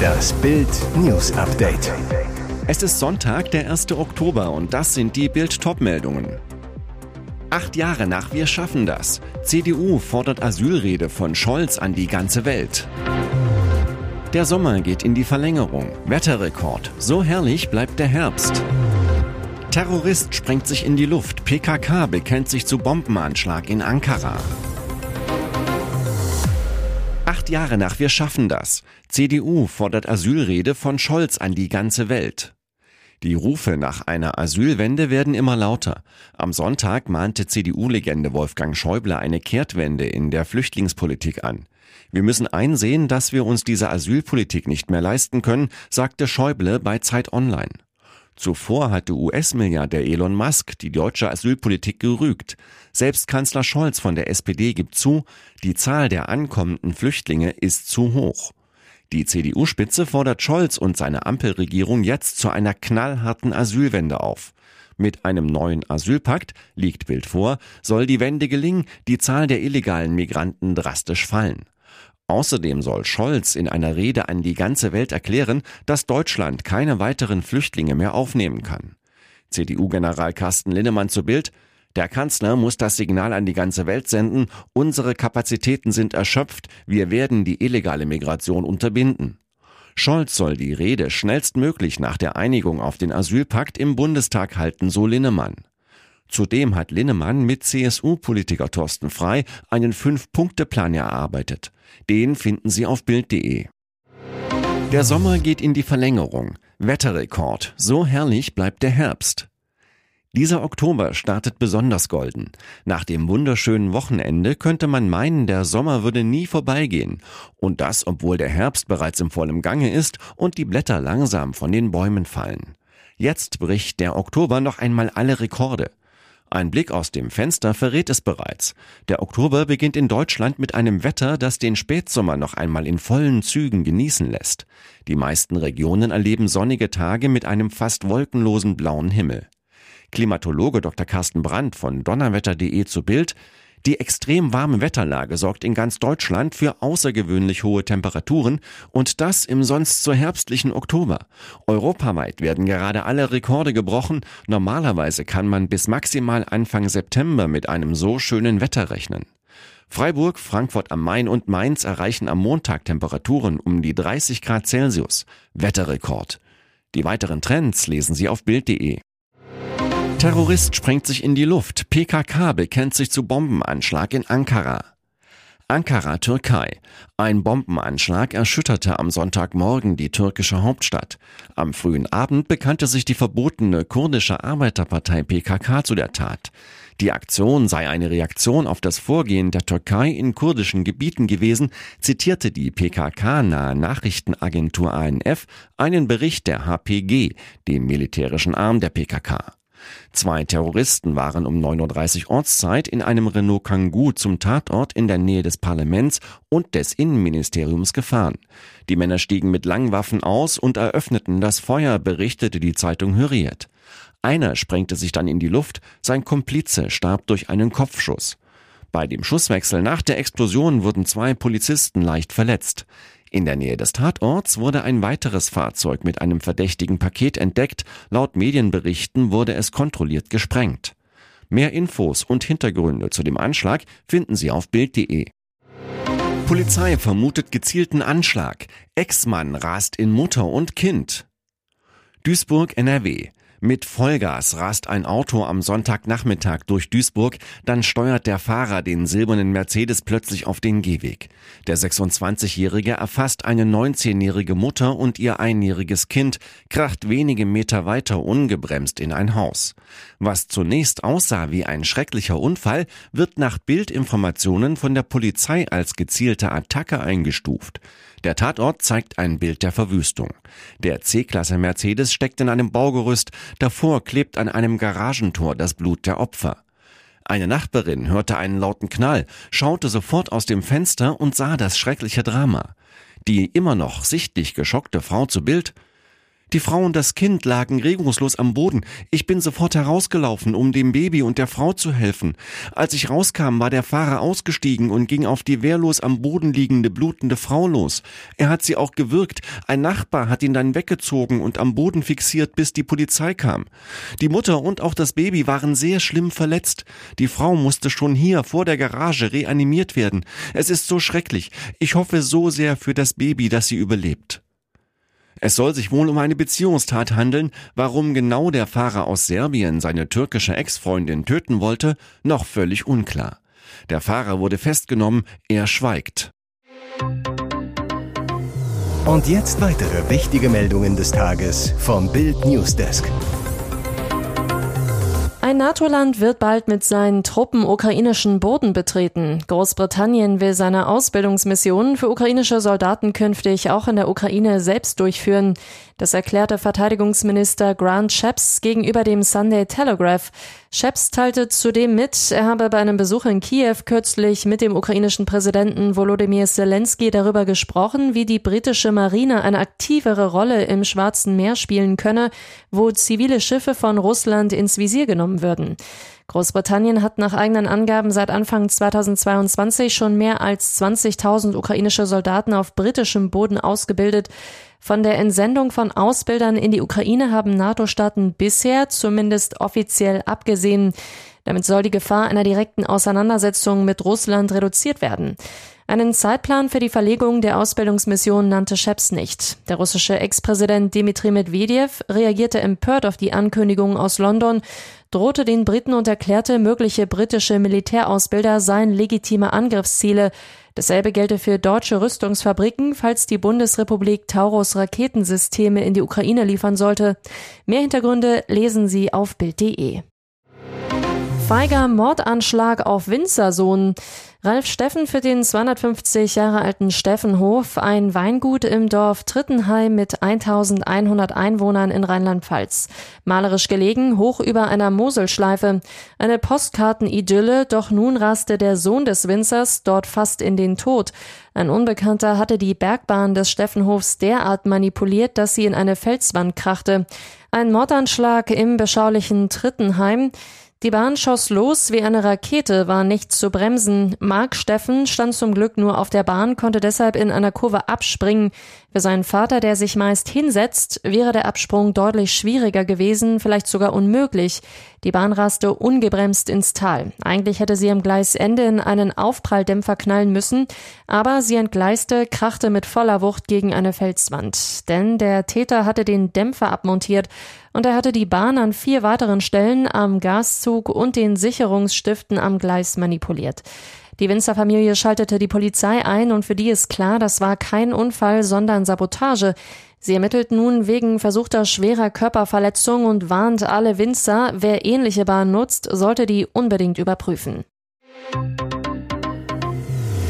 Das Bild News Update. Es ist Sonntag, der 1. Oktober und das sind die Bild meldungen Acht Jahre nach Wir schaffen das. CDU fordert Asylrede von Scholz an die ganze Welt. Der Sommer geht in die Verlängerung. Wetterrekord. So herrlich bleibt der Herbst. Terrorist sprengt sich in die Luft. PKK bekennt sich zu Bombenanschlag in Ankara. Acht Jahre nach Wir schaffen das. CDU fordert Asylrede von Scholz an die ganze Welt. Die Rufe nach einer Asylwende werden immer lauter. Am Sonntag mahnte CDU-Legende Wolfgang Schäuble eine Kehrtwende in der Flüchtlingspolitik an. Wir müssen einsehen, dass wir uns diese Asylpolitik nicht mehr leisten können, sagte Schäuble bei Zeit Online. Zuvor hatte US-Milliardär Elon Musk die deutsche Asylpolitik gerügt. Selbst Kanzler Scholz von der SPD gibt zu, die Zahl der ankommenden Flüchtlinge ist zu hoch. Die CDU-Spitze fordert Scholz und seine Ampelregierung jetzt zu einer knallharten Asylwende auf. Mit einem neuen Asylpakt, liegt Bild vor, soll die Wende gelingen, die Zahl der illegalen Migranten drastisch fallen. Außerdem soll Scholz in einer Rede an die ganze Welt erklären, dass Deutschland keine weiteren Flüchtlinge mehr aufnehmen kann. CDU-General Carsten Linnemann zu Bild, der Kanzler muss das Signal an die ganze Welt senden, unsere Kapazitäten sind erschöpft, wir werden die illegale Migration unterbinden. Scholz soll die Rede schnellstmöglich nach der Einigung auf den Asylpakt im Bundestag halten, so Linnemann. Zudem hat Linnemann mit CSU-Politiker Thorsten Frei einen Fünf-Punkte-Plan erarbeitet. Den finden Sie auf Bild.de. Der Sommer geht in die Verlängerung. Wetterrekord. So herrlich bleibt der Herbst. Dieser Oktober startet besonders golden. Nach dem wunderschönen Wochenende könnte man meinen, der Sommer würde nie vorbeigehen. Und das, obwohl der Herbst bereits im vollen Gange ist und die Blätter langsam von den Bäumen fallen. Jetzt bricht der Oktober noch einmal alle Rekorde. Ein Blick aus dem Fenster verrät es bereits. Der Oktober beginnt in Deutschland mit einem Wetter, das den Spätsommer noch einmal in vollen Zügen genießen lässt. Die meisten Regionen erleben sonnige Tage mit einem fast wolkenlosen blauen Himmel. Klimatologe Dr. Carsten Brandt von donnerwetter.de zu Bild die extrem warme Wetterlage sorgt in ganz Deutschland für außergewöhnlich hohe Temperaturen und das im sonst so herbstlichen Oktober. Europaweit werden gerade alle Rekorde gebrochen. Normalerweise kann man bis maximal Anfang September mit einem so schönen Wetter rechnen. Freiburg, Frankfurt am Main und Mainz erreichen am Montag Temperaturen um die 30 Grad Celsius. Wetterrekord. Die weiteren Trends lesen Sie auf Bild.de. Terrorist sprengt sich in die Luft. PKK bekennt sich zu Bombenanschlag in Ankara. Ankara, Türkei. Ein Bombenanschlag erschütterte am Sonntagmorgen die türkische Hauptstadt. Am frühen Abend bekannte sich die verbotene kurdische Arbeiterpartei PKK zu der Tat. Die Aktion sei eine Reaktion auf das Vorgehen der Türkei in kurdischen Gebieten gewesen, zitierte die PKK-nahe Nachrichtenagentur ANF einen Bericht der HPG, dem militärischen Arm der PKK. Zwei Terroristen waren um 9.30 Uhr Ortszeit in einem Renault Kangoo zum Tatort in der Nähe des Parlaments und des Innenministeriums gefahren. Die Männer stiegen mit Langwaffen aus und eröffneten das Feuer, berichtete die Zeitung Hürriyet. Einer sprengte sich dann in die Luft, sein Komplize starb durch einen Kopfschuss. Bei dem Schusswechsel nach der Explosion wurden zwei Polizisten leicht verletzt. In der Nähe des Tatorts wurde ein weiteres Fahrzeug mit einem verdächtigen Paket entdeckt. Laut Medienberichten wurde es kontrolliert gesprengt. Mehr Infos und Hintergründe zu dem Anschlag finden Sie auf Bild.de. Polizei vermutet gezielten Anschlag. Ex-Mann rast in Mutter und Kind. Duisburg, NRW. Mit Vollgas rast ein Auto am Sonntagnachmittag durch Duisburg, dann steuert der Fahrer den silbernen Mercedes plötzlich auf den Gehweg. Der 26-Jährige erfasst eine 19-jährige Mutter und ihr einjähriges Kind, kracht wenige Meter weiter ungebremst in ein Haus. Was zunächst aussah wie ein schrecklicher Unfall, wird nach Bildinformationen von der Polizei als gezielte Attacke eingestuft. Der Tatort zeigt ein Bild der Verwüstung. Der C-Klasse Mercedes steckt in einem Baugerüst, davor klebt an einem Garagentor das Blut der Opfer. Eine Nachbarin hörte einen lauten Knall, schaute sofort aus dem Fenster und sah das schreckliche Drama. Die immer noch sichtlich geschockte Frau zu Bild Die Frau und das Kind lagen regungslos am Boden. Ich bin sofort herausgelaufen, um dem Baby und der Frau zu helfen. Als ich rauskam, war der Fahrer ausgestiegen und ging auf die wehrlos am Boden liegende, blutende Frau los. Er hat sie auch gewürgt. Ein Nachbar hat ihn dann weggezogen und am Boden fixiert, bis die Polizei kam. Die Mutter und auch das Baby waren sehr schlimm verletzt. Die Frau musste schon hier vor der Garage reanimiert werden. Es ist so schrecklich. Ich hoffe so sehr für das Baby, dass sie überlebt. Es soll sich wohl um eine Beziehungstat handeln. Warum genau der Fahrer aus Serbien seine türkische Ex-Freundin töten wollte, noch völlig unklar. Der Fahrer wurde festgenommen, er schweigt. Und jetzt weitere wichtige Meldungen des Tages vom Bild Newsdesk. Ein NATO-Land wird bald mit seinen Truppen ukrainischen Boden betreten. Großbritannien will seine Ausbildungsmissionen für ukrainische Soldaten künftig auch in der Ukraine selbst durchführen. Das erklärte Verteidigungsminister Grant Shapps gegenüber dem Sunday Telegraph. Shapps teilte zudem mit, er habe bei einem Besuch in Kiew kürzlich mit dem ukrainischen Präsidenten Volodymyr Zelensky darüber gesprochen, wie die britische Marine eine aktivere Rolle im Schwarzen Meer spielen könne, wo zivile Schiffe von Russland ins Visier genommen würden. Großbritannien hat nach eigenen Angaben seit Anfang 2022 schon mehr als 20.000 ukrainische Soldaten auf britischem Boden ausgebildet. Von der Entsendung von Ausbildern in die Ukraine haben NATO-Staaten bisher zumindest offiziell abgesehen. Damit soll die Gefahr einer direkten Auseinandersetzung mit Russland reduziert werden. Einen Zeitplan für die Verlegung der Ausbildungsmission nannte Scheps nicht. Der russische Ex-Präsident Dmitri Medvedev reagierte empört auf die Ankündigung aus London, drohte den Briten und erklärte, mögliche britische Militärausbilder seien legitime Angriffsziele. Dasselbe gelte für deutsche Rüstungsfabriken, falls die Bundesrepublik Taurus Raketensysteme in die Ukraine liefern sollte. Mehr Hintergründe lesen Sie auf Bild.de. Feiger Mordanschlag auf Winzersohn. Ralf Steffen für den 250 Jahre alten Steffenhof, ein Weingut im Dorf Trittenheim mit 1100 Einwohnern in Rheinland-Pfalz. Malerisch gelegen, hoch über einer Moselschleife. Eine Postkartenidylle, doch nun raste der Sohn des Winzers dort fast in den Tod. Ein Unbekannter hatte die Bergbahn des Steffenhofs derart manipuliert, dass sie in eine Felswand krachte. Ein Mordanschlag im beschaulichen Trittenheim. Die Bahn schoss los wie eine Rakete, war nicht zu bremsen. Mark Steffen stand zum Glück nur auf der Bahn, konnte deshalb in einer Kurve abspringen. Für seinen Vater, der sich meist hinsetzt, wäre der Absprung deutlich schwieriger gewesen, vielleicht sogar unmöglich. Die Bahn raste ungebremst ins Tal. Eigentlich hätte sie am Gleisende in einen Aufpralldämpfer knallen müssen, aber sie entgleiste, krachte mit voller Wucht gegen eine Felswand. Denn der Täter hatte den Dämpfer abmontiert und er hatte die Bahn an vier weiteren Stellen am Gaszug und den Sicherungsstiften am Gleis manipuliert. Die Winzerfamilie schaltete die Polizei ein und für die ist klar, das war kein Unfall, sondern Sabotage. Sie ermittelt nun wegen versuchter schwerer Körperverletzung und warnt alle Winzer, wer ähnliche Bahnen nutzt, sollte die unbedingt überprüfen.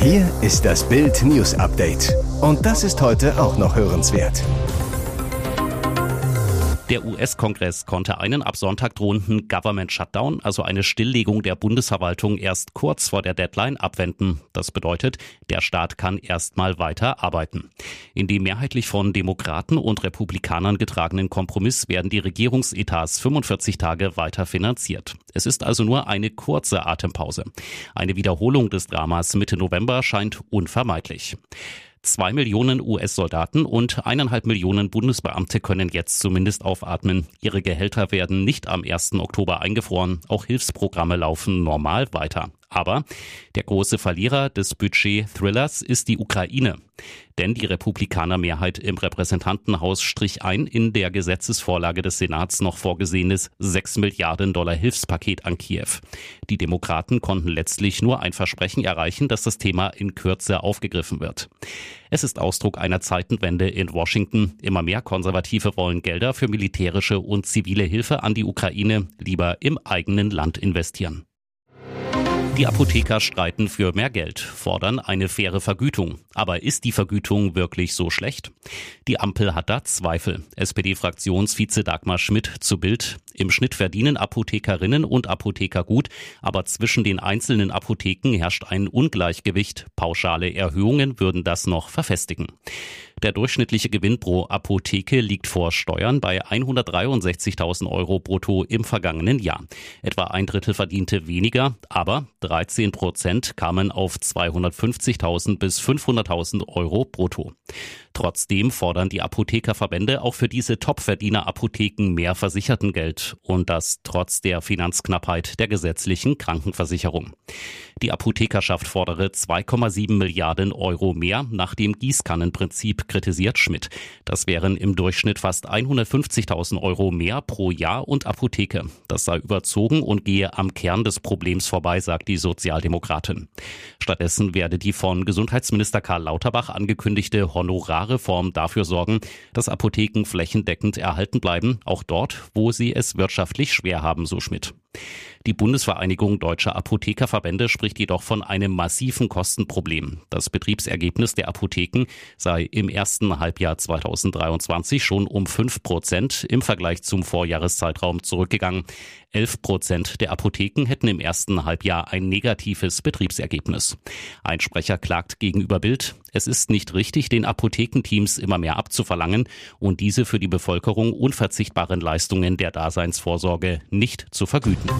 Hier ist das Bild News Update. Und das ist heute auch noch hörenswert. Der US-Kongress konnte einen ab Sonntag drohenden Government Shutdown, also eine Stilllegung der Bundesverwaltung, erst kurz vor der Deadline abwenden. Das bedeutet, der Staat kann erstmal weiter arbeiten. In dem mehrheitlich von Demokraten und Republikanern getragenen Kompromiss werden die Regierungsetats 45 Tage weiter finanziert. Es ist also nur eine kurze Atempause. Eine Wiederholung des Dramas Mitte November scheint unvermeidlich. Zwei Millionen US-Soldaten und eineinhalb Millionen Bundesbeamte können jetzt zumindest aufatmen. Ihre Gehälter werden nicht am 1. Oktober eingefroren. Auch Hilfsprogramme laufen normal weiter. Aber der große Verlierer des Budget-Thrillers ist die Ukraine. Denn die Republikanermehrheit im Repräsentantenhaus strich ein in der Gesetzesvorlage des Senats noch vorgesehenes 6 Milliarden Dollar Hilfspaket an Kiew. Die Demokraten konnten letztlich nur ein Versprechen erreichen, dass das Thema in Kürze aufgegriffen wird. Es ist Ausdruck einer Zeitenwende in Washington. Immer mehr Konservative wollen Gelder für militärische und zivile Hilfe an die Ukraine lieber im eigenen Land investieren. Die Apotheker streiten für mehr Geld, fordern eine faire Vergütung. Aber ist die Vergütung wirklich so schlecht? Die Ampel hat da Zweifel. SPD-Fraktionsvize Dagmar Schmidt zu Bild. Im Schnitt verdienen Apothekerinnen und Apotheker gut, aber zwischen den einzelnen Apotheken herrscht ein Ungleichgewicht. Pauschale Erhöhungen würden das noch verfestigen. Der durchschnittliche Gewinn pro Apotheke liegt vor Steuern bei 163.000 Euro brutto im vergangenen Jahr. Etwa ein Drittel verdiente weniger, aber 13 Prozent kamen auf 250.000 bis 500.000 Euro brutto. Trotzdem fordern die Apothekerverbände auch für diese Topverdiener-Apotheken mehr Versichertengeld und das trotz der Finanzknappheit der gesetzlichen Krankenversicherung. Die Apothekerschaft fordere 2,7 Milliarden Euro mehr nach dem Gießkannenprinzip, kritisiert Schmidt. Das wären im Durchschnitt fast 150.000 Euro mehr pro Jahr und Apotheke. Das sei überzogen und gehe am Kern des Problems vorbei, sagt die Sozialdemokratin. Stattdessen werde die von Gesundheitsminister Karl Lauterbach angekündigte Honorarreform dafür sorgen, dass Apotheken flächendeckend erhalten bleiben, auch dort, wo sie es wirtschaftlich schwer haben, so Schmidt. Die Bundesvereinigung Deutscher Apothekerverbände spricht jedoch von einem massiven Kostenproblem. Das Betriebsergebnis der Apotheken sei im ersten Halbjahr 2023 schon um fünf Prozent im Vergleich zum Vorjahreszeitraum zurückgegangen. Elf Prozent der Apotheken hätten im ersten Halbjahr ein negatives Betriebsergebnis. Ein Sprecher klagt gegenüber Bild, es ist nicht richtig, den Apothekenteams immer mehr abzuverlangen und diese für die Bevölkerung unverzichtbaren Leistungen der Daseinsvorsorge nicht zu vergüten.